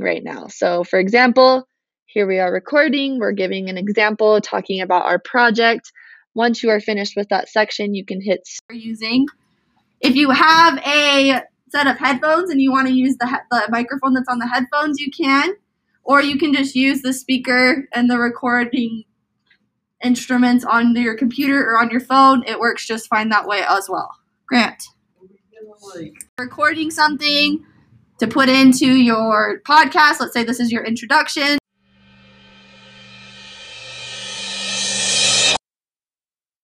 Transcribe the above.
doing right now. So, for example, here we are recording, we're giving an example talking about our project. Once you are finished with that section, you can hit start using. If you have a set of headphones and you want to use the, he- the microphone that's on the headphones, you can. Or you can just use the speaker and the recording instruments on your computer or on your phone. It works just fine that way as well. Grant. Recording something to put into your podcast. Let's say this is your introduction.